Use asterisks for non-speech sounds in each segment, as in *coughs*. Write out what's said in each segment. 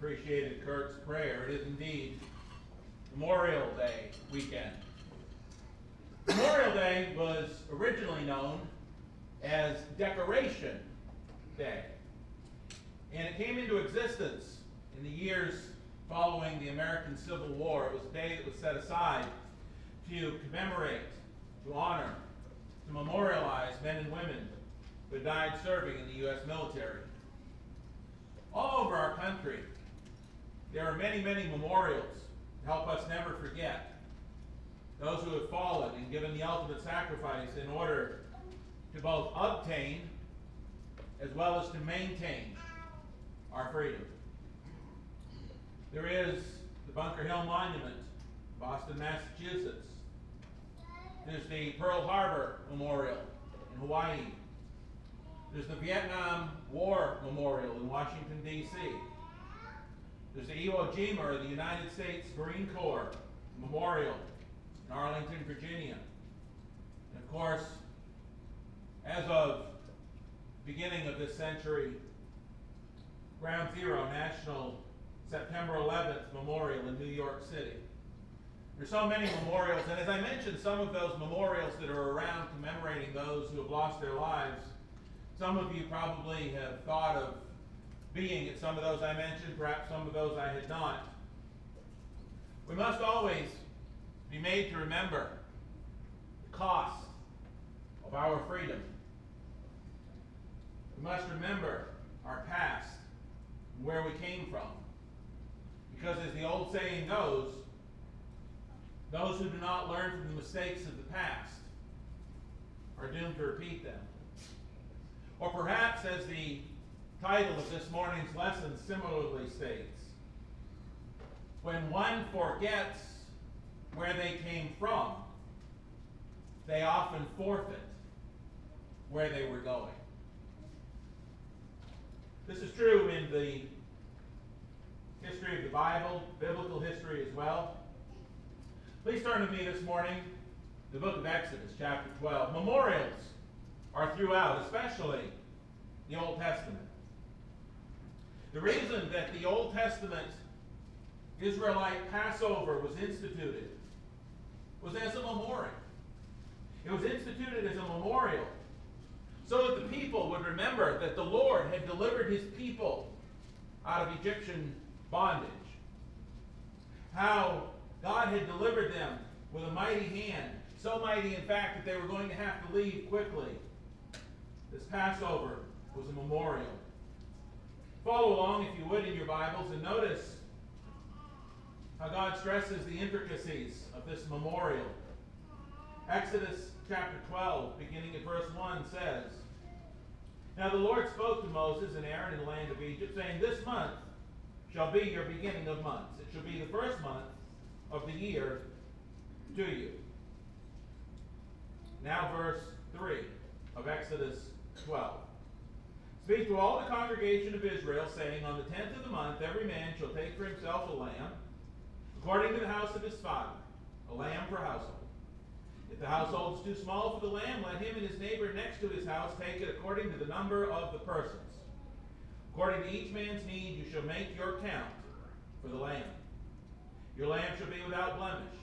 appreciated Kurt's prayer. It is indeed Memorial Day weekend. Memorial Day was originally known as Decoration Day. And it came into existence in the years following the American Civil War. It was a day that was set aside to commemorate, to honor, to memorialize men and women who died serving in the U.S. military. All over our country, there are many, many memorials to help us never forget those who have fallen and given the ultimate sacrifice in order to both obtain as well as to maintain our freedom. There is the Bunker Hill Monument, Boston, Massachusetts. There's the Pearl Harbor Memorial in Hawaii. There's the Vietnam War Memorial in Washington, D.C. There's the Iwo Jima, or the United States Marine Corps Memorial in Arlington, Virginia. And of course, as of beginning of this century, Ground Zero National September 11th Memorial in New York City. There's so many memorials, and as I mentioned, some of those memorials that are around commemorating those who have lost their lives, some of you probably have thought of being at some of those I mentioned, perhaps some of those I had not. We must always be made to remember the cost of our freedom. We must remember our past and where we came from. Because as the old saying goes, those who do not learn from the mistakes of the past are doomed to repeat them. Or perhaps, as the title of this morning's lesson similarly states, when one forgets where they came from, they often forfeit where they were going. This is true in the history of the Bible, biblical history as well. Please turn to me this morning, the book of Exodus, chapter 12. Memorials are throughout, especially the Old Testament. The reason that the Old Testament Israelite Passover was instituted was as a memorial. It was instituted as a memorial so that the people would remember that the Lord had delivered his people out of Egyptian bondage. How God had delivered them with a mighty hand, so mighty, in fact, that they were going to have to leave quickly. This Passover was a memorial. Follow along, if you would, in your Bibles and notice how God stresses the intricacies of this memorial. Exodus chapter 12, beginning at verse 1, says, Now the Lord spoke to Moses and Aaron in the land of Egypt, saying, This month shall be your beginning of months. It shall be the first month of the year to you. Now, verse 3 of Exodus 12. Speak to all the congregation of Israel, saying, On the tenth of the month, every man shall take for himself a lamb, according to the house of his father, a lamb per household. If the household is too small for the lamb, let him and his neighbor next to his house take it according to the number of the persons. According to each man's need, you shall make your count for the lamb. Your lamb shall be without blemish,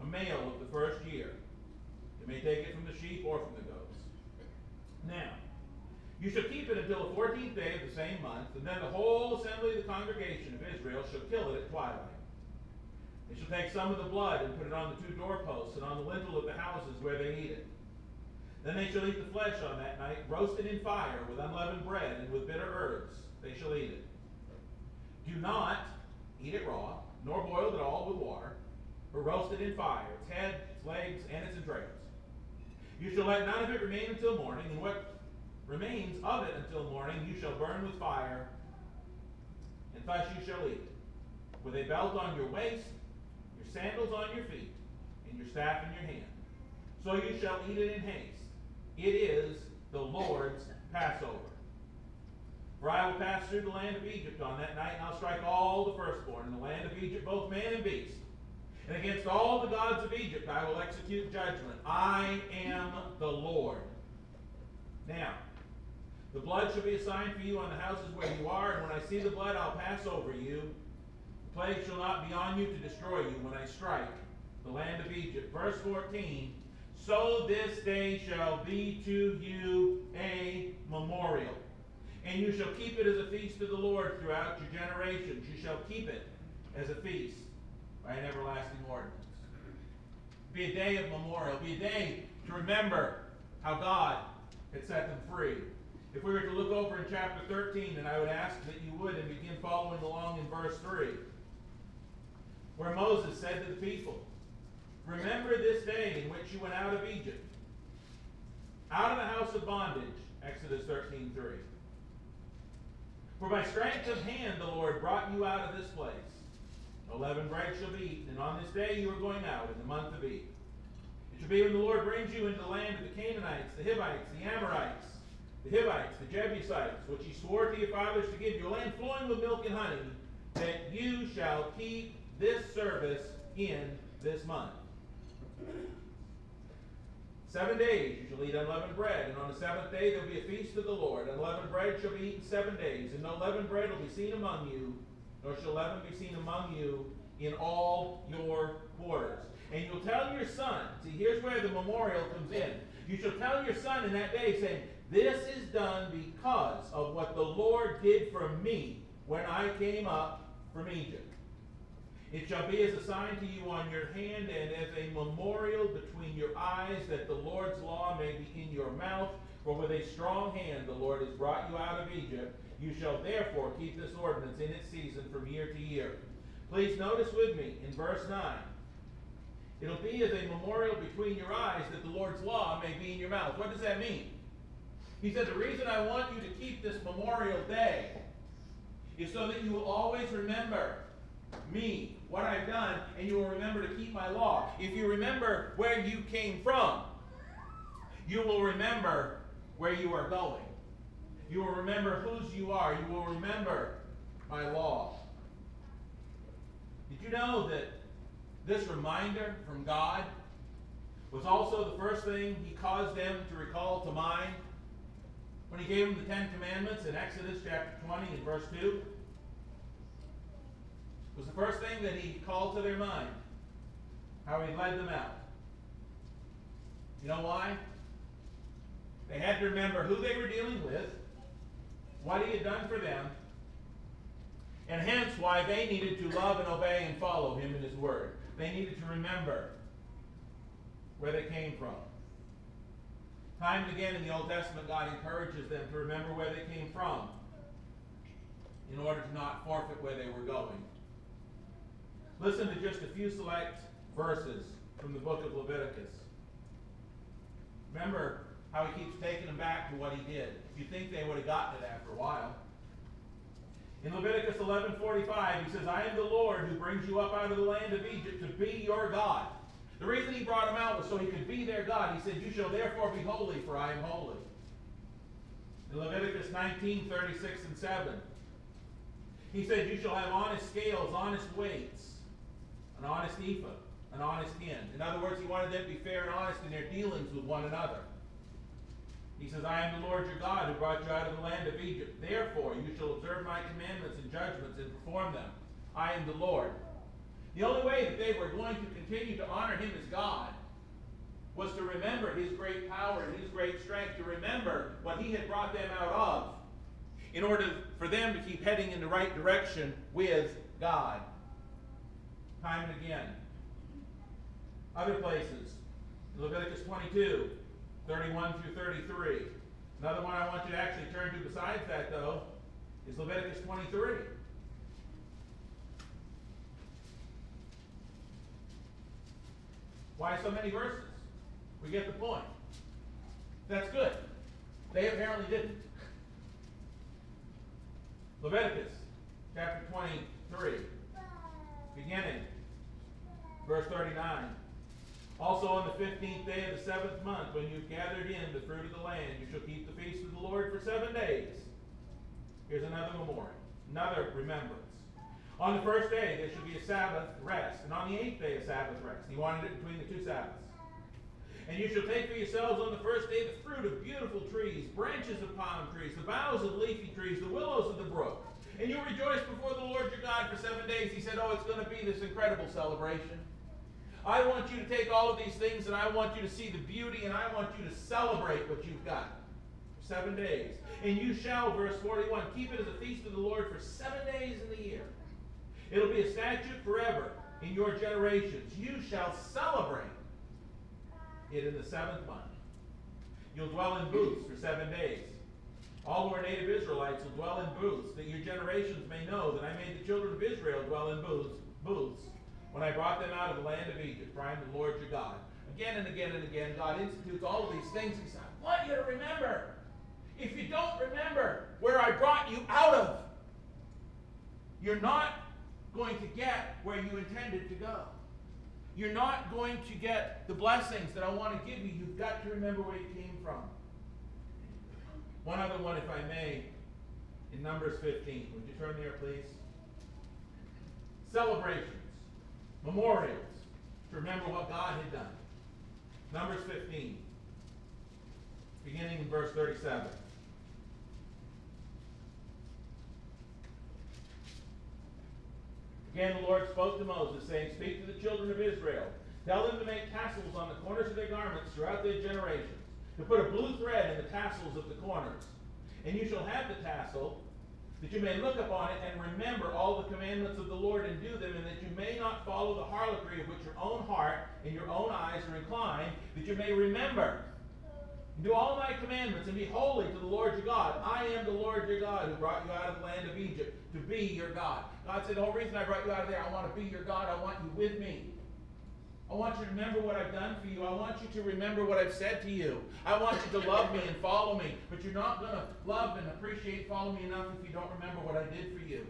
a male of the first year. You may take it from the sheep or from the goats. Now, you shall keep it until the fourteenth day of the same month, and then the whole assembly of the congregation of Israel shall kill it at twilight. They shall take some of the blood and put it on the two doorposts and on the lintel of the houses where they eat it. Then they shall eat the flesh on that night, roasted in fire with unleavened bread and with bitter herbs. They shall eat it. Do not eat it raw, nor boiled at all with water, but roasted in fire, its head, its legs, and its entrails. You shall let none of it remain until morning, and what remains of it until morning you shall burn with fire, and thus you shall eat. With a belt on your waist, your sandals on your feet, and your staff in your hand. So you shall eat it in haste. It is the Lord's Passover. For I will pass through the land of Egypt on that night, and I'll strike all the firstborn in the land of Egypt, both man and beast. And against all the gods of Egypt I will execute judgment. I am the Lord. Now, The blood shall be a sign for you on the houses where you are, and when I see the blood, I'll pass over you. The plague shall not be on you to destroy you when I strike the land of Egypt. Verse 14 So this day shall be to you a memorial, and you shall keep it as a feast to the Lord throughout your generations. You shall keep it as a feast by an everlasting ordinance. Be a day of memorial, be a day to remember how God had set them free. If we were to look over in chapter 13, and I would ask that you would and begin following along in verse 3, where Moses said to the people, Remember this day in which you went out of Egypt, out of the house of bondage, Exodus 13 3. For by strength of hand the Lord brought you out of this place. Eleven bread shall be eaten, and on this day you are going out in the month of Eve. It shall be when the Lord brings you into the land of the Canaanites, the Hittites, the Amorites, the Hivites, the Jebusites, which he swore to your fathers to give you, a land flowing with milk and honey, that you shall keep this service in this month. Seven days you shall eat unleavened bread, and on the seventh day there will be a feast of the Lord. Unleavened bread shall be eaten seven days, and no leavened bread will be seen among you, nor shall leaven be seen among you in all your quarters. And you'll tell your son, see, here's where the memorial comes in. You shall tell your son in that day, saying, This is done because of what the Lord did for me when I came up from Egypt. It shall be as a sign to you on your hand and as a memorial between your eyes that the Lord's law may be in your mouth. For with a strong hand the Lord has brought you out of Egypt. You shall therefore keep this ordinance in its season from year to year. Please notice with me in verse 9. It'll be as a memorial between your eyes that the Lord's law may be in your mouth. What does that mean? He said, The reason I want you to keep this memorial day is so that you will always remember me, what I've done, and you will remember to keep my law. If you remember where you came from, you will remember where you are going. You will remember whose you are. You will remember my law. Did you know that this reminder from God was also the first thing he caused them to recall to mind when he gave them the Ten Commandments in Exodus chapter 20 and verse 2? was the first thing that he called to their mind. How he led them out. You know why? They had to remember who they were dealing with, what he had done for them, and hence why they needed to love and obey and follow him in his word. They needed to remember where they came from. Time and again in the Old Testament, God encourages them to remember where they came from in order to not forfeit where they were going. Listen to just a few select verses from the book of Leviticus. Remember how he keeps taking them back to what he did. If you think they would have gotten it after a while. In Leviticus 11:45, he says, "I am the Lord who brings you up out of the land of Egypt to be your God." The reason he brought them out was so he could be their God. He said, "You shall therefore be holy, for I am holy." In Leviticus 19:36 and 7, he said, "You shall have honest scales, honest weights." an honest ephah, an honest hin. In other words, he wanted them to be fair and honest in their dealings with one another. He says, I am the Lord your God who brought you out of the land of Egypt. Therefore, you shall observe my commandments and judgments and perform them. I am the Lord. The only way that they were going to continue to honor him as God was to remember his great power and his great strength, to remember what he had brought them out of, in order for them to keep heading in the right direction with God time and again. Other places, Leviticus 22, 31 through 33. Another one I want you to actually turn to besides that, though, is Leviticus 23. Why so many verses? We get the point. That's good. They apparently didn't. Leviticus chapter 23, beginning Verse 39. Also on the fifteenth day of the seventh month, when you've gathered in the fruit of the land, you shall keep the feast of the Lord for seven days. Here's another memorial, another remembrance. On the first day, there should be a Sabbath rest, and on the eighth day, a Sabbath rest. He wanted it between the two Sabbaths. And you shall take for yourselves on the first day the fruit of beautiful trees, branches of palm trees, the boughs of leafy trees, the willows of the brook. And you rejoice before the Lord your God for seven days. He said, Oh, it's going to be this incredible celebration. I want you to take all of these things and I want you to see the beauty and I want you to celebrate what you've got. for Seven days. And you shall, verse 41, keep it as a feast of the Lord for seven days in the year. It'll be a statute forever in your generations. You shall celebrate it in the seventh month. You'll dwell in booths for seven days. All who are native Israelites will dwell in booths, that your generations may know that I made the children of Israel dwell in booths, booths when I brought them out of the land of Egypt, for I am the Lord your God. Again and again and again, God institutes all of these things. He said, I want you to remember. If you don't remember where I brought you out of, you're not going to get where you intended to go. You're not going to get the blessings that I want to give you. You've got to remember where you came from. One other one, if I may, in Numbers 15. Would you turn there, please? Celebrations, memorials, to remember what God had done. Numbers 15, beginning in verse 37. Again, the Lord spoke to Moses, saying, Speak to the children of Israel. Tell them to make tassels on the corners of their garments throughout their generations, to put a blue thread in the tassels of the corners. And you shall have the tassel, that you may look upon it and remember all the commandments of the Lord and do them, and that you may not follow the harlotry of which your own heart and your own eyes are inclined, that you may remember And do all my commandments and be holy to the Lord your God. I am the Lord your God who brought you out of the land of Egypt to be your God. God said, the whole reason I brought you out of there, I want to be your God. I want you with me. I want you to remember what I've done for you. I want you to remember what I've said to you. I want you to love me and follow me. But you're not going to love and appreciate, follow me enough if you don't remember what I did for you.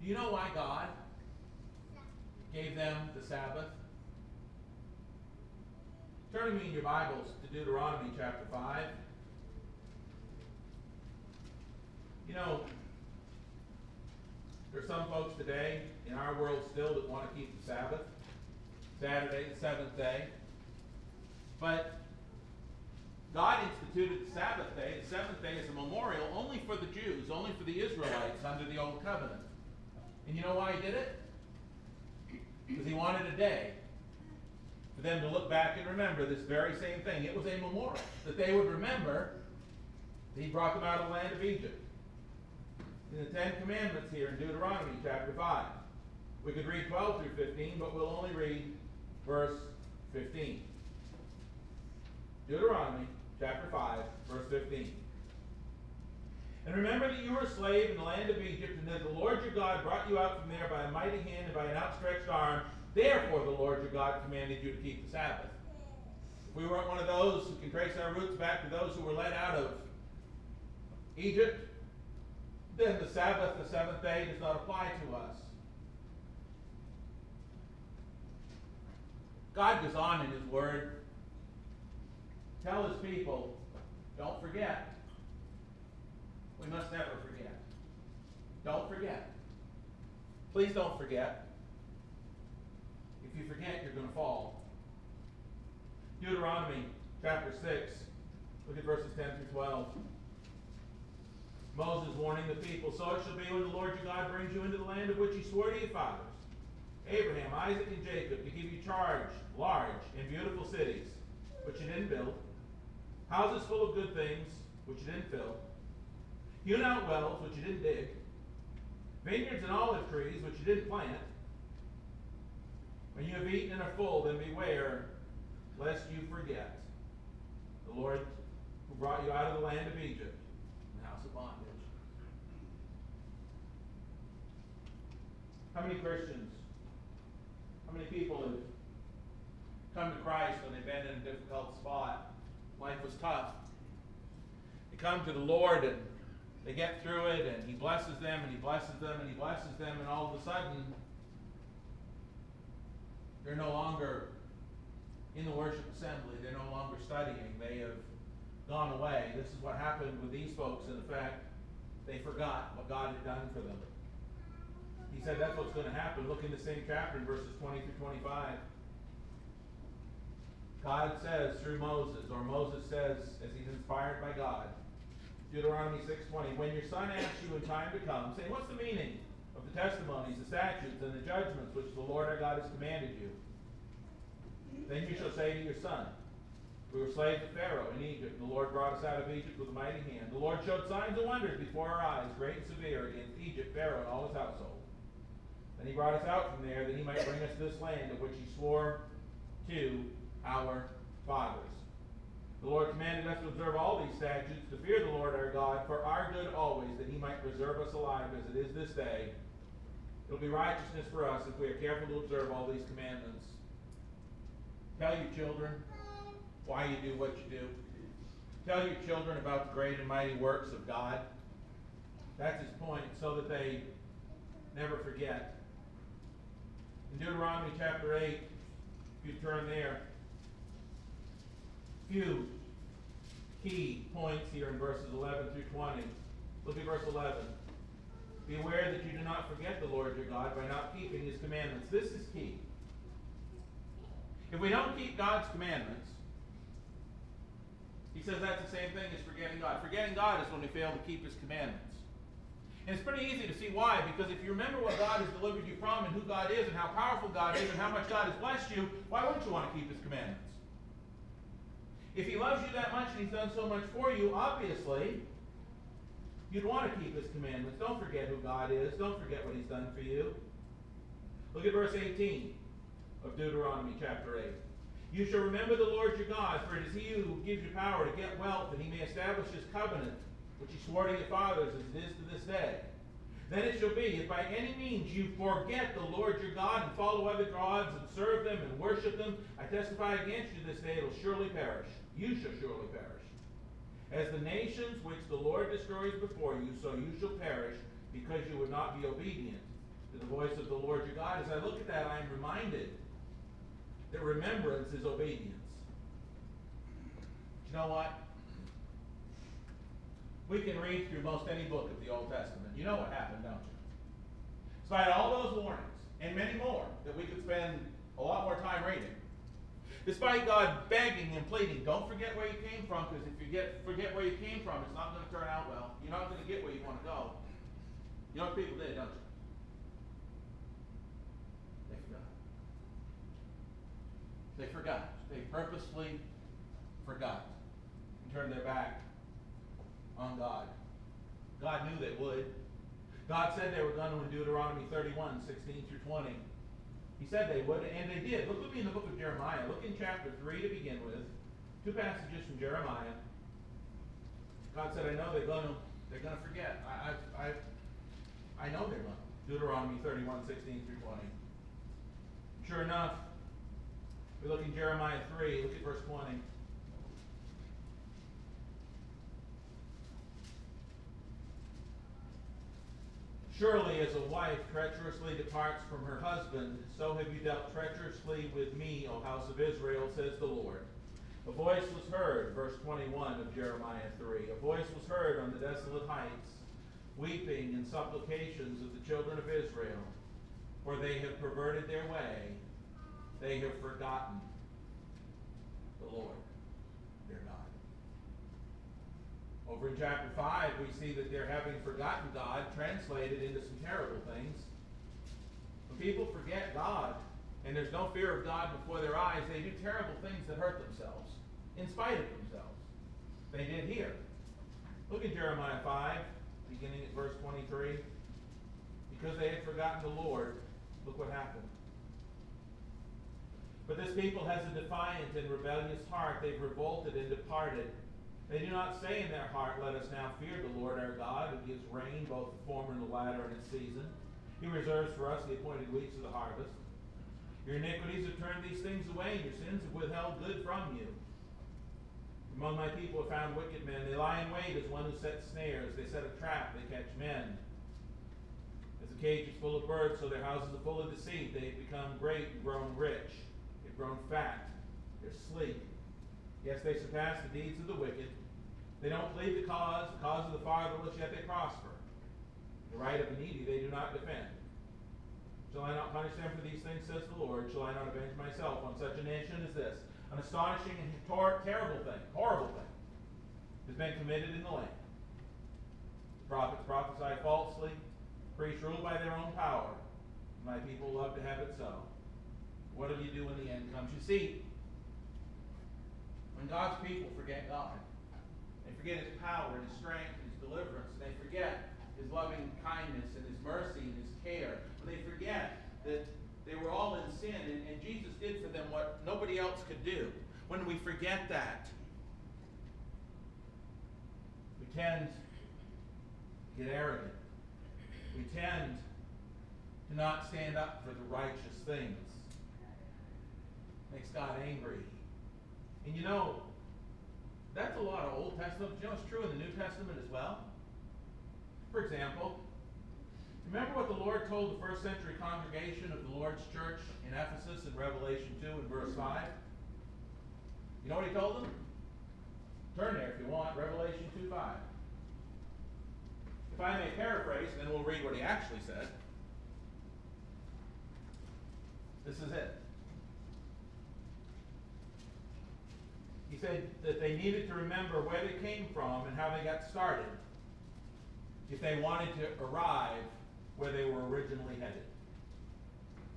Do you know why God gave them the Sabbath? Turn with me in your Bibles to Deuteronomy chapter 5. You know, there are some folks today in our world still that want to keep the Sabbath, Saturday, the seventh day. But God instituted the Sabbath day, the seventh day, as a memorial only for the Jews, only for the Israelites under the Old Covenant. And you know why He did it? Because He wanted a day for them to look back and remember this very same thing. It was a memorial that they would remember that he brought them out of the land of Egypt. In the Ten Commandments here in Deuteronomy chapter 5. We could read 12 through 15, but we'll only read verse 15. Deuteronomy chapter 5, verse 15. And remember that you were a slave in the land of Egypt, and that the Lord your God brought you out from there by a mighty hand and by an outstretched arm Therefore, the Lord your God commanded you to keep the Sabbath. If we weren't one of those who can trace our roots back to those who were led out of Egypt, then the Sabbath, the seventh day, does not apply to us. God goes on in His Word. Tell His people, don't forget. We must never forget. Don't forget. Please don't forget If you forget, you're going to fall. Deuteronomy chapter 6, look at verses 10 through 12. Moses warning the people, So it shall be when the Lord your God brings you into the land of which he swore to your fathers, Abraham, Isaac, and Jacob, to give you charge, large and beautiful cities, which you didn't build, houses full of good things, which you didn't fill, hewn out wells, which you didn't dig, vineyards and olive trees, which you didn't plant, when you have eaten and are full, then beware lest you forget the Lord who brought you out of the land of Egypt, the house of bondage. How many Christians, how many people have come to Christ when they've been in a difficult spot? Life was tough. They come to the Lord and they get through it, and He blesses them, and He blesses them, and He blesses them, and all of a sudden, they're no longer in the worship assembly. They're no longer studying. They have gone away. This is what happened with these folks, in fact, they forgot what God had done for them. He said that's what's going to happen. Look in the same chapter in verses 20 through 25. God says through Moses, or Moses says as he's inspired by God, Deuteronomy 6.20, when your son asks you in time to come, saying, what's the meaning of the testimonies, the statutes, and the judgments which the Lord our God has commanded you? Then you shall say to your son, we were slaves of Pharaoh in Egypt, and the Lord brought us out of Egypt with a mighty hand. The Lord showed signs and wonders before our eyes, great and severe, against Egypt, Pharaoh, and all his household. Then he brought us out from there, that he might bring us to this land of which he swore to our fathers. The Lord commanded us to observe all these statutes, to fear the Lord our God, for our good always, that he might preserve us alive as it is this day. It will be righteousness for us if we are careful to observe all these commandments. Tell your children why you do what you do. Tell your children about the great and mighty works of God. That's his point, so that they never forget. In Deuteronomy chapter 8, if you turn there, few key points here in verses 11 through 20. Look at verse 11. Be aware that you do not forget the Lord your God by not keeping his commandments. This is key. If we don't keep God's commandments, he says that's the same thing as forgetting God. Forgetting God is when we fail to keep his commandments. And it's pretty easy to see why, because if you remember what God has delivered you from and who God is and how powerful God is and how much God has blessed you, why wouldn't you want to keep his commandments? If he loves you that much and he's done so much for you, obviously, you'd want to keep his commandments. Don't forget who God is. Don't forget what he's done for you. Look at verse 18 of Deuteronomy chapter 8. You shall remember the Lord your God, for it is he who gives you power to get wealth, that he may establish his covenant, which he swore to your fathers as it is to this day. Then it shall be, if by any means you forget the Lord your God and follow other gods and serve them and worship them, I testify against you this day, it will surely perish you shall surely perish. As the nations which the Lord destroys before you, so you shall perish, because you would not be obedient to the voice of the Lord your God. As I look at that, I am reminded that remembrance is obedience. You know what? We can read through most any book of the Old Testament. You know what happened, don't you? Despite all those warnings, and many more, that we could spend a lot more time reading, Despite God begging and pleading, don't forget where you came from, because if you get forget where you came from, it's not going to turn out well. You're not going to get where you want to go. You know what people did, don't you? They forgot. They forgot. They purposely forgot and turned their back on God. God knew they would. God said they were going to in Deuteronomy 31, 16 through 20. He said they would, and they did. Look with me in the book of Jeremiah. Look in chapter 3 to begin with. Two passages from Jeremiah. God said, I know they're going to, they're going to forget. I, I, I, I know they're going to. Deuteronomy 31, 16 through 20. Sure enough, we look in Jeremiah 3, look at verse 20. Surely as a wife treacherously departs from her husband, so have you dealt treacherously with me, O house of Israel, says the Lord. A voice was heard, verse 21 of Jeremiah 3. A voice was heard on the desolate heights, weeping and supplications of the children of Israel, for they have perverted their way, they have forgotten the Lord. Over in chapter 5, we see that they're having forgotten God translated into some terrible things. When people forget God and there's no fear of God before their eyes, they do terrible things that hurt themselves, in spite of themselves. They did here. Look at Jeremiah 5, beginning at verse 23. Because they had forgotten the Lord, look what happened. But this people has a defiant and rebellious heart. They've revolted and departed. They do not say in their heart, Let us now fear the Lord our God, who gives rain, both the former and the latter in its season. He reserves for us the appointed weeks of the harvest. Your iniquities have turned these things away, and your sins have withheld good from you. Among my people are found wicked men. They lie in wait as one who sets snares. They set a trap, they catch men. As a cage is full of birds, so their houses are full of deceit. They've become great and grown rich. They've grown fat. They're sleek. Yes, they surpass the deeds of the wicked. They don't plead the cause, the cause of the fatherless, yet they prosper. The right of the needy they do not defend. Shall I not punish them for these things, says the Lord? Shall I not avenge myself on such a nation as this? An astonishing and terrible thing, horrible thing, has been committed in the land. The prophets prophesy falsely, priests rule by their own power. My people love to have it so. What will you do when the end comes? You see, when God's people forget God, they forget His power and His strength and His deliverance, and they forget His loving kindness and His mercy and His care, when they forget that they were all in sin and, and Jesus did for them what nobody else could do, when we forget that, we tend to get arrogant. We tend to not stand up for the righteous things. Makes God angry. And you know, that's a lot of Old Testament. You know it's true in the New Testament as well? For example, remember what the Lord told the first century congregation of the Lord's church in Ephesus in Revelation 2 and verse 5? You know what he told them? Turn there if you want, Revelation 2 5. If I may paraphrase, then we'll read what he actually said. This is it. He said that they needed to remember where they came from and how they got started if they wanted to arrive where they were originally headed.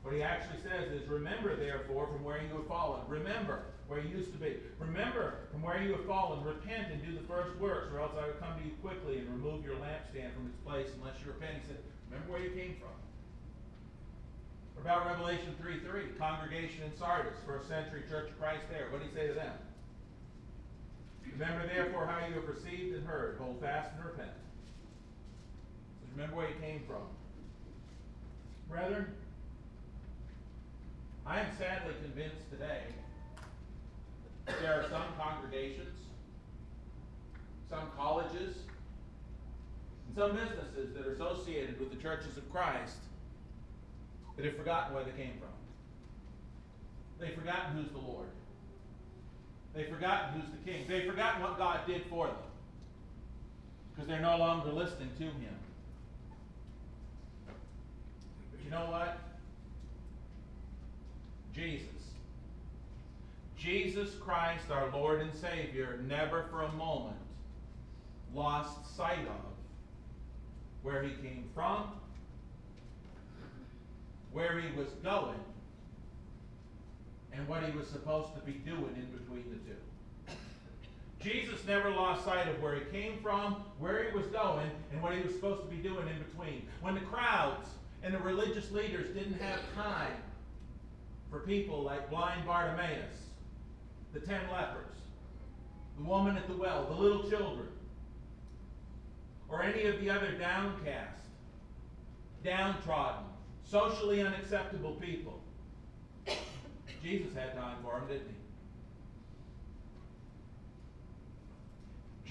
What he actually says is, remember therefore from where you have fallen. Remember where you used to be. Remember from where you have fallen. Repent and do the first works, or else I will come to you quickly and remove your lampstand from its place unless you repent. He said, remember where you came from. What about Revelation 3 3? Congregation in Sardis, first century Church of Christ there. What did he say to them? Remember therefore how you have received and heard. Hold fast and repent. So remember where you came from. Brethren, I am sadly convinced today that there are some congregations, some colleges, and some businesses that are associated with the churches of Christ that have forgotten where they came from. They've forgotten who's the Lord. They've forgotten who's the king. They've forgotten what God did for them. Because they're no longer listening to him. But you know what? Jesus. Jesus Christ, our Lord and Savior, never for a moment lost sight of where he came from, where he was going, and what he was supposed to be doing in between the two. Jesus never lost sight of where he came from, where he was going, and what he was supposed to be doing in between. When the crowds and the religious leaders didn't have time for people like blind Bartimaeus, the ten lepers, the woman at the well, the little children, or any of the other downcast, downtrodden, socially unacceptable people. Jesus had time for them, didn't he?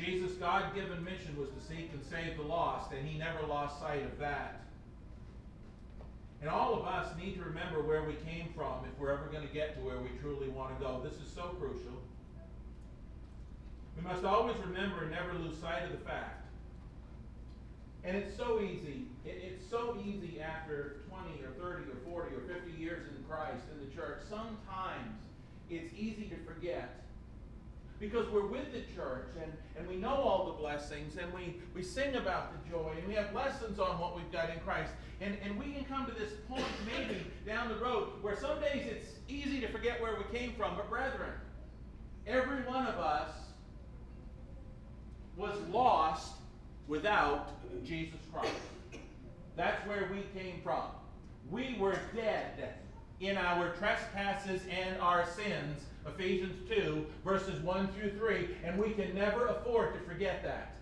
Jesus' God given mission was to seek and save the lost, and he never lost sight of that. And all of us need to remember where we came from if we're ever going to get to where we truly want to go. This is so crucial. We must always remember and never lose sight of the fact. And it's so easy. It, it's so easy after 20 or 30 or 40 or 50 years in Christ, in the church. Sometimes it's easy to forget because we're with the church and, and we know all the blessings and we, we sing about the joy and we have lessons on what we've got in Christ. And, and we can come to this point maybe down the road where some days it's easy to forget where we came from. But brethren, every one of us was lost without Jesus Christ. That's where we came from. We were dead in our trespasses and our sins Ephesians 2, verses 1 through 3, and we can never afford to forget that.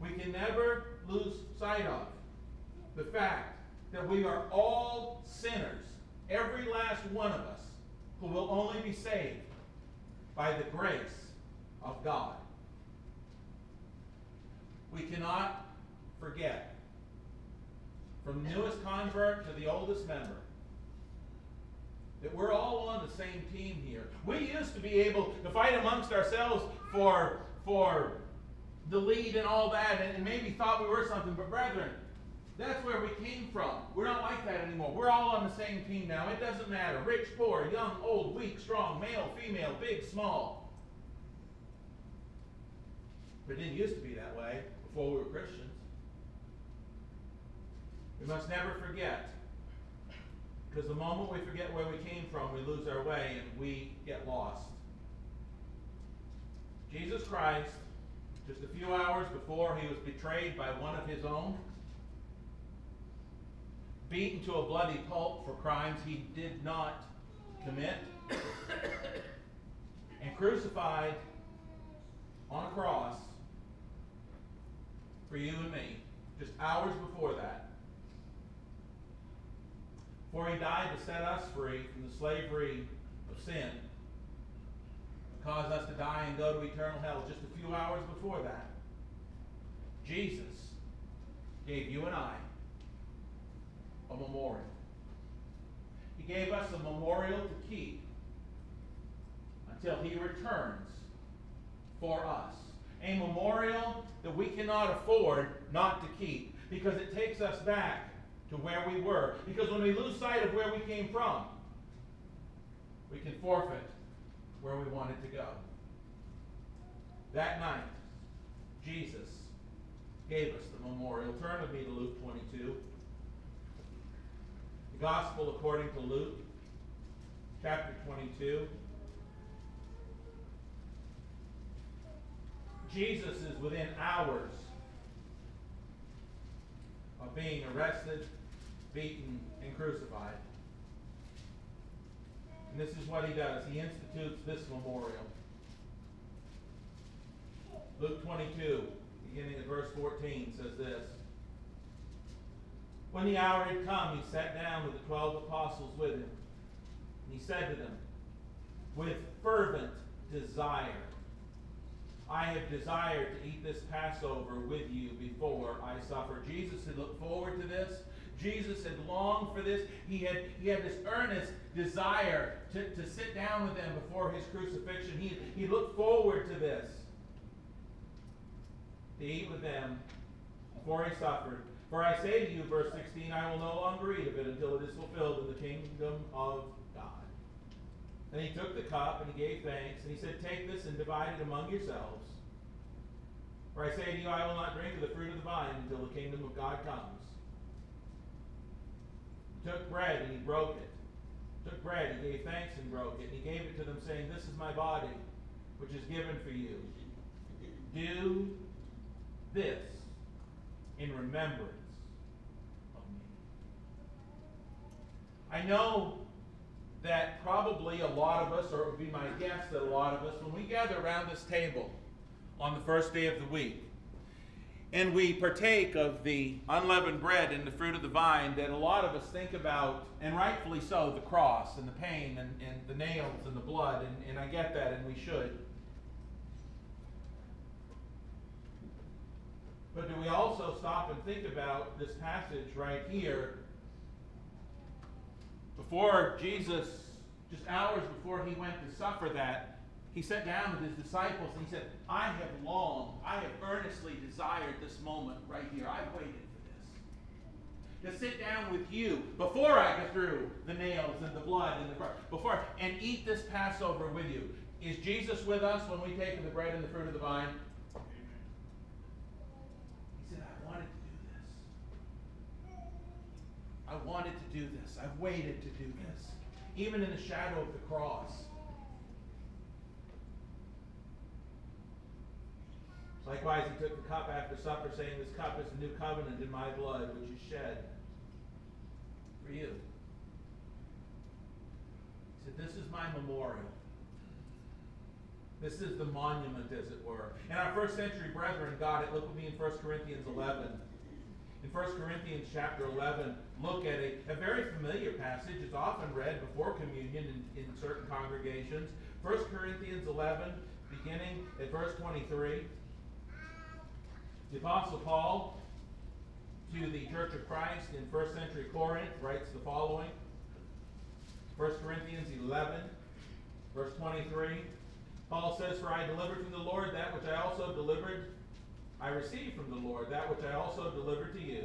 We can never lose sight of the fact that we are all sinners, every last one of us, who will only be saved by the grace of God. We cannot forget, from the newest convert to the oldest member, that we're all on the same team here. We used to be able to fight amongst ourselves for, for the lead and all that, and, and maybe thought we were something. But brethren, That's where we came from. We're not like that anymore. We're all on the same team now. It doesn't matter. Rich, poor, young, old, weak, strong, male, female, big, small. But it didn't used to be that way before we were Christians. We must never forget. Because the moment we forget where we came from, we lose our way and we get lost. Jesus Christ, just a few hours before he was betrayed by one of his own, beaten to a bloody pulp for crimes he did not commit, *coughs* and crucified on a cross for you and me, just hours before that. For he died to set us free from the slavery of sin, cause us to die and go to eternal hell just a few hours before that. Jesus gave you and I a memorial. He gave us a memorial to keep until he returns for us. A memorial that we cannot afford not to keep because it takes us back to where we were. Because when we lose sight of where we came from, we can forfeit where we wanted to go. That night, Jesus gave us the memorial. Turn with me to Luke 22. The Gospel according to Luke, chapter 22. Jesus is within hours of being arrested, beaten, and crucified. And this is what he does. He institutes this memorial. Luke 22, beginning at verse 14, says this. When the hour had come, he sat down with the twelve apostles with him. And he said to them, With fervent desire, I have desired to eat this Passover with you before I suffer. Jesus had looked forward to this. Jesus had longed for this. He had, he had this earnest desire to, to sit down with them before his crucifixion. He, he looked forward to this. To eat with them before he suffered. For I say to you, verse 16, I will no longer eat of it until it is fulfilled in the kingdom of. Then he took the cup and he gave thanks, and he said, Take this and divide it among yourselves. For I say to you, I will not drink of the fruit of the vine until the kingdom of God comes. He took bread and he broke it. Took bread, and he gave thanks and broke it, and he gave it to them, saying, This is my body, which is given for you. Do this in remembrance of me. I know that probably a lot of us, or it would be my guess that a lot of us, when we gather around this table on the first day of the week, and we partake of the unleavened bread and the fruit of the vine, that a lot of us think about, and rightfully so, the cross and the pain and, and the nails and the blood, and, and I get that, and we should. But do we also stop and think about this passage right here before Jesus, just hours before he went to suffer that, he sat down with his disciples and he said, I have longed, I have earnestly desired this moment right here. I've waited for this. To sit down with you before I go through the nails and the blood and the cross, before and eat this Passover with you. Is Jesus with us when we take the bread and the fruit of the vine? He said, I wanted to do this. I wanted to do this. I've waited to do this. Even in the shadow of the cross. Likewise, he took the cup after supper, saying, This cup is the new covenant in my blood, which is shed for you. He said, This is my memorial. This is the monument, as it were. And our first century brethren got it. Look with me in 1 Corinthians 11. In 1 Corinthians chapter 11, look at a, a very familiar passage. It's often read before communion in, in certain congregations. 1 Corinthians 11, beginning at verse 23. The Apostle Paul to the Church of Christ in first century Corinth writes the following 1 Corinthians 11, verse 23. Paul says, For I delivered from the Lord that which I also delivered, I received from the Lord that which I also delivered to you,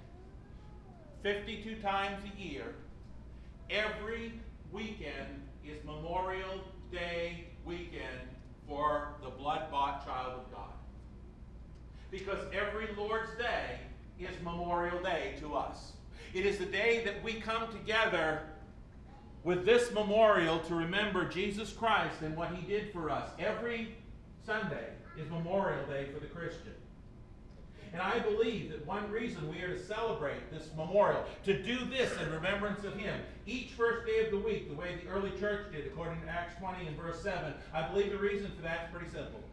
52 times a year, every weekend is Memorial Day weekend for the blood bought child of God. Because every Lord's Day is Memorial Day to us. It is the day that we come together with this memorial to remember Jesus Christ and what he did for us. Every Sunday is Memorial Day for the Christian. And I believe that one reason we are to celebrate this memorial, to do this in remembrance of him, each first day of the week, the way the early church did, according to Acts 20 and verse 7, I believe the reason for that is pretty simple.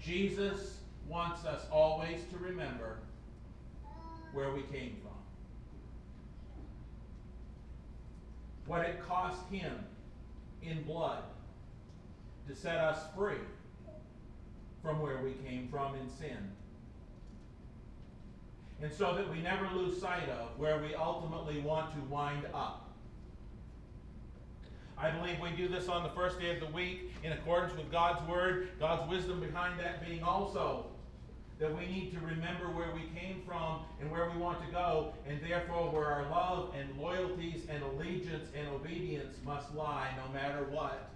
Jesus wants us always to remember where we came from. What it cost him in blood to set us free from where we came from in sin. And so that we never lose sight of where we ultimately want to wind up. I believe we do this on the first day of the week in accordance with God's Word, God's wisdom behind that being also that we need to remember where we came from and where we want to go, and therefore where our love and loyalties and allegiance and obedience must lie no matter what.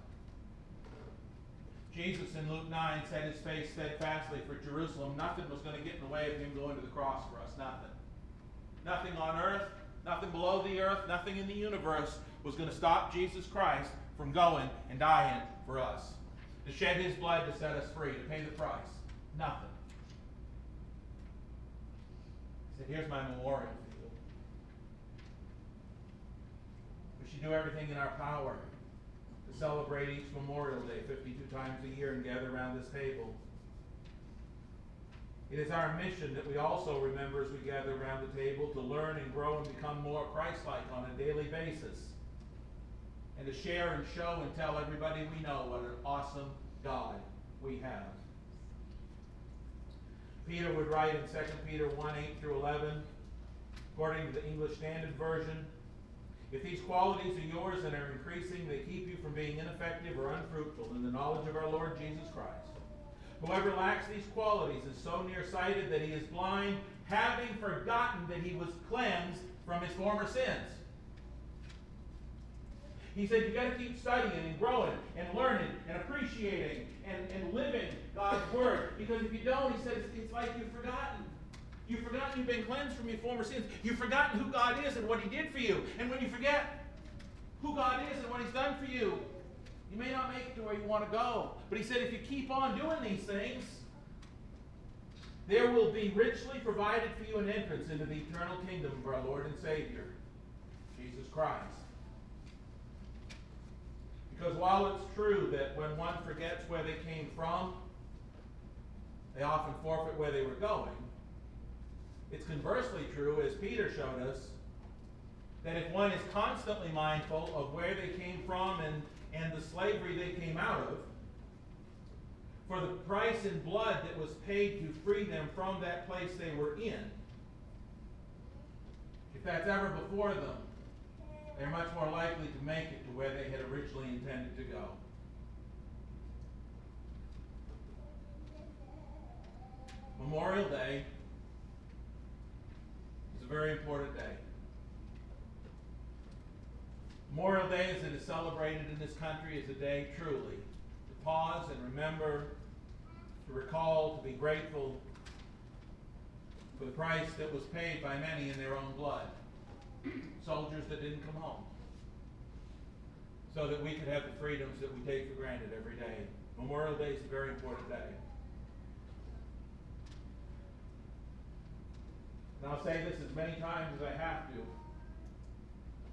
Jesus in Luke 9 set his face steadfastly for Jerusalem. Nothing was going to get in the way of him going to the cross for us. Nothing. Nothing on earth, nothing below the earth, nothing in the universe was going to stop Jesus Christ from going and dying for us. To shed his blood to set us free, to pay the price. Nothing. He said, Here's my memorial you. We should do everything in our power to celebrate each Memorial Day 52 times a year and gather around this table. It is our mission that we also remember as we gather around the table to learn and grow and become more Christ-like on a daily basis. And to share and show and tell everybody we know what an awesome God we have. Peter would write in 2 Peter 1, 8 through 11, according to the English Standard Version, if these qualities are yours and are increasing, they keep you from being ineffective or unfruitful in the knowledge of our Lord Jesus Christ. Whoever lacks these qualities is so nearsighted that he is blind, having forgotten that he was cleansed from his former sins. He said you've got to keep studying and growing and learning and appreciating and, and living God's Word. Because if you don't, he says, it's like you've forgotten. You've forgotten you've been cleansed from your former sins. You've forgotten who God is and what He did for you. And when you forget who God is and what He's done for you, you may not make it to where you want to go. But He said if you keep on doing these things, there will be richly provided for you an entrance into the eternal kingdom of our Lord and Savior, Jesus Christ. Because while it's true that when one forgets where they came from, they often forfeit where they were going, it's conversely true, as Peter showed us, that if one is constantly mindful of where they came from and, and the slavery they came out of, for the price in blood that was paid to free them from that place they were in, if that's ever before them, they're much more likely to make it to where they had originally intended to go. Memorial Day very important day. Memorial Day, as it is celebrated in this country, is a day truly to pause and remember, to recall, to be grateful for the price that was paid by many in their own blood soldiers that didn't come home. So that we could have the freedoms that we take for granted every day. Memorial Day is a very important day. And I'll say this as many times as I have to.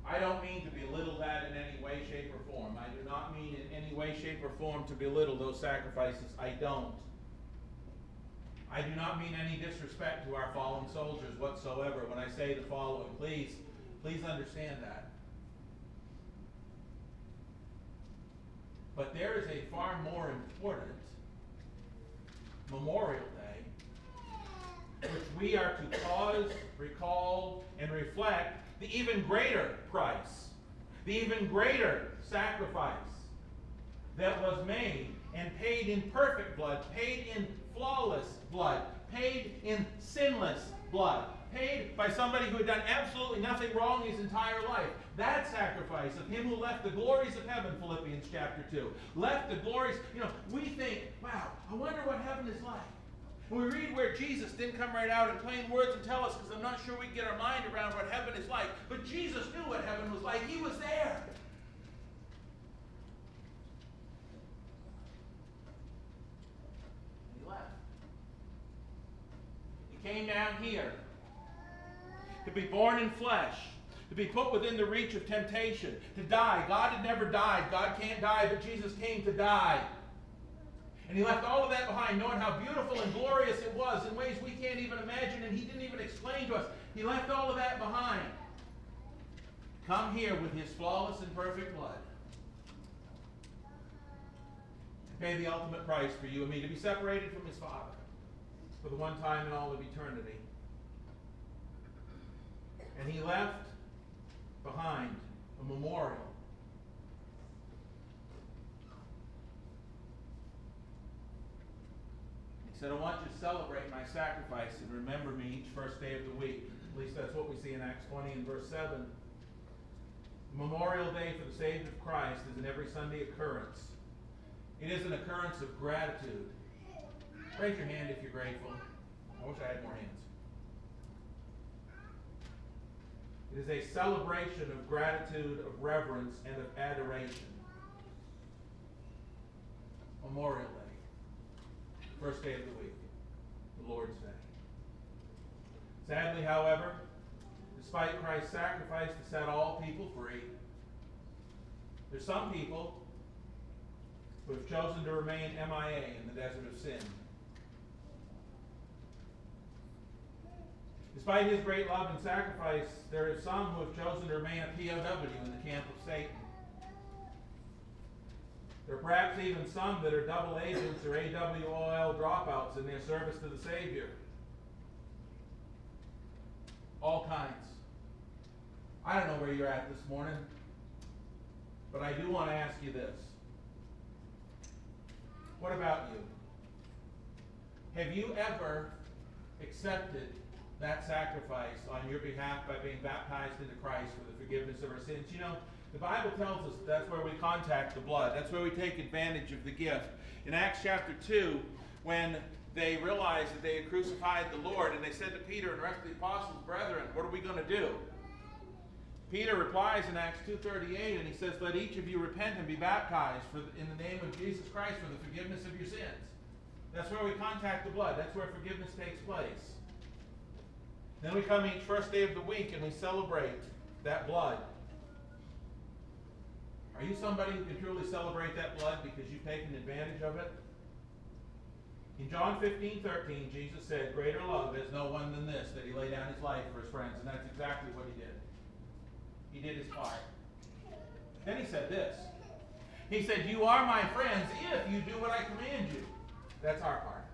I don't mean to belittle that in any way, shape, or form. I do not mean in any way, shape, or form to belittle those sacrifices. I don't. I do not mean any disrespect to our fallen soldiers whatsoever when I say the following. Please, please understand that. But there is a far more important Memorial Day, which we are to pause, recall, and reflect the even greater price, the even greater sacrifice that was made and paid in perfect blood, paid in flawless blood, paid in sinless blood, paid by somebody who had done absolutely nothing wrong his entire life. That sacrifice of him who left the glories of heaven, Philippians chapter 2, left the glories, you know, we think, wow, I wonder what heaven is like. We read where Jesus didn't come right out in plain words and tell us because I'm not sure we can get our mind around what heaven is like. But Jesus knew what heaven was like. He was there. He left. He came down here to be born in flesh, to be put within the reach of temptation, to die. God had never died. God can't die, but Jesus came to die. And he left all of that behind, knowing how beautiful and glorious it was in ways we can't even imagine, and he didn't even explain to us. He left all of that behind. Come here with his flawless and perfect blood. And pay the ultimate price for you and me to be separated from his Father for the one time in all of eternity. And he left behind a memorial. Said, I want you to celebrate my sacrifice and remember me each first day of the week. At least that's what we see in Acts 20 and verse 7. Memorial Day for the saved of Christ is an every Sunday occurrence. It is an occurrence of gratitude. Raise your hand if you're grateful. I wish I had more hands. It is a celebration of gratitude, of reverence, and of adoration. Memorial first day of the week, the Lord's Day. Sadly, however, despite Christ's sacrifice to set all people free, there's some people who have chosen to remain MIA in the desert of sin. Despite his great love and sacrifice, there are some who have chosen to remain a POW in the camp of Satan. There are perhaps even some that are double agents or AWOL dropouts in their service to the Savior. All kinds. I don't know where you're at this morning, but I do want to ask you this. What about you? Have you ever accepted that sacrifice on your behalf by being baptized into Christ for the forgiveness of our sins? You know, the Bible tells us that's where we contact the blood. That's where we take advantage of the gift. In Acts chapter 2, when they realized that they had crucified the Lord, and they said to Peter and the rest of the apostles, Brethren, what are we going to do? Peter replies in Acts 2.38, and he says, Let each of you repent and be baptized for in the name of Jesus Christ for the forgiveness of your sins. That's where we contact the blood. That's where forgiveness takes place. Then we come each first day of the week and we celebrate that blood. Are you somebody who can truly celebrate that blood because you've taken advantage of it? In John 15, 13, Jesus said, Greater love has no one than this, that he lay down his life for his friends. And that's exactly what he did. He did his part. Then he said this. He said, You are my friends if you do what I command you. That's our part.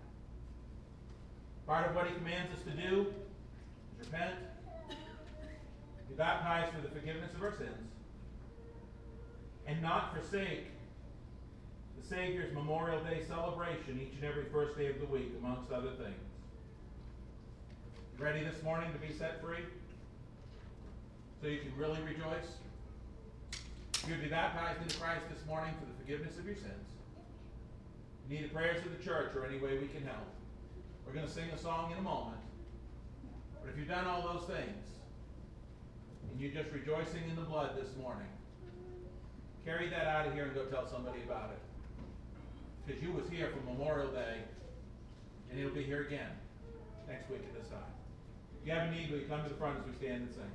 Part of what he commands us to do is repent, be baptized for the forgiveness of our sins, and not forsake the Savior's Memorial Day celebration each and every first day of the week, amongst other things. Ready this morning to be set free? So you can really rejoice? To be baptized into Christ this morning for the forgiveness of your sins. You need the prayers of the church or any way we can help. We're going to sing a song in a moment. But if you've done all those things, and you're just rejoicing in the blood this morning, carry that out of here and go tell somebody about it. Because you was here for Memorial Day, and it'll be here again next week at this time. If you have a need, will you come to the front as we stand and sing?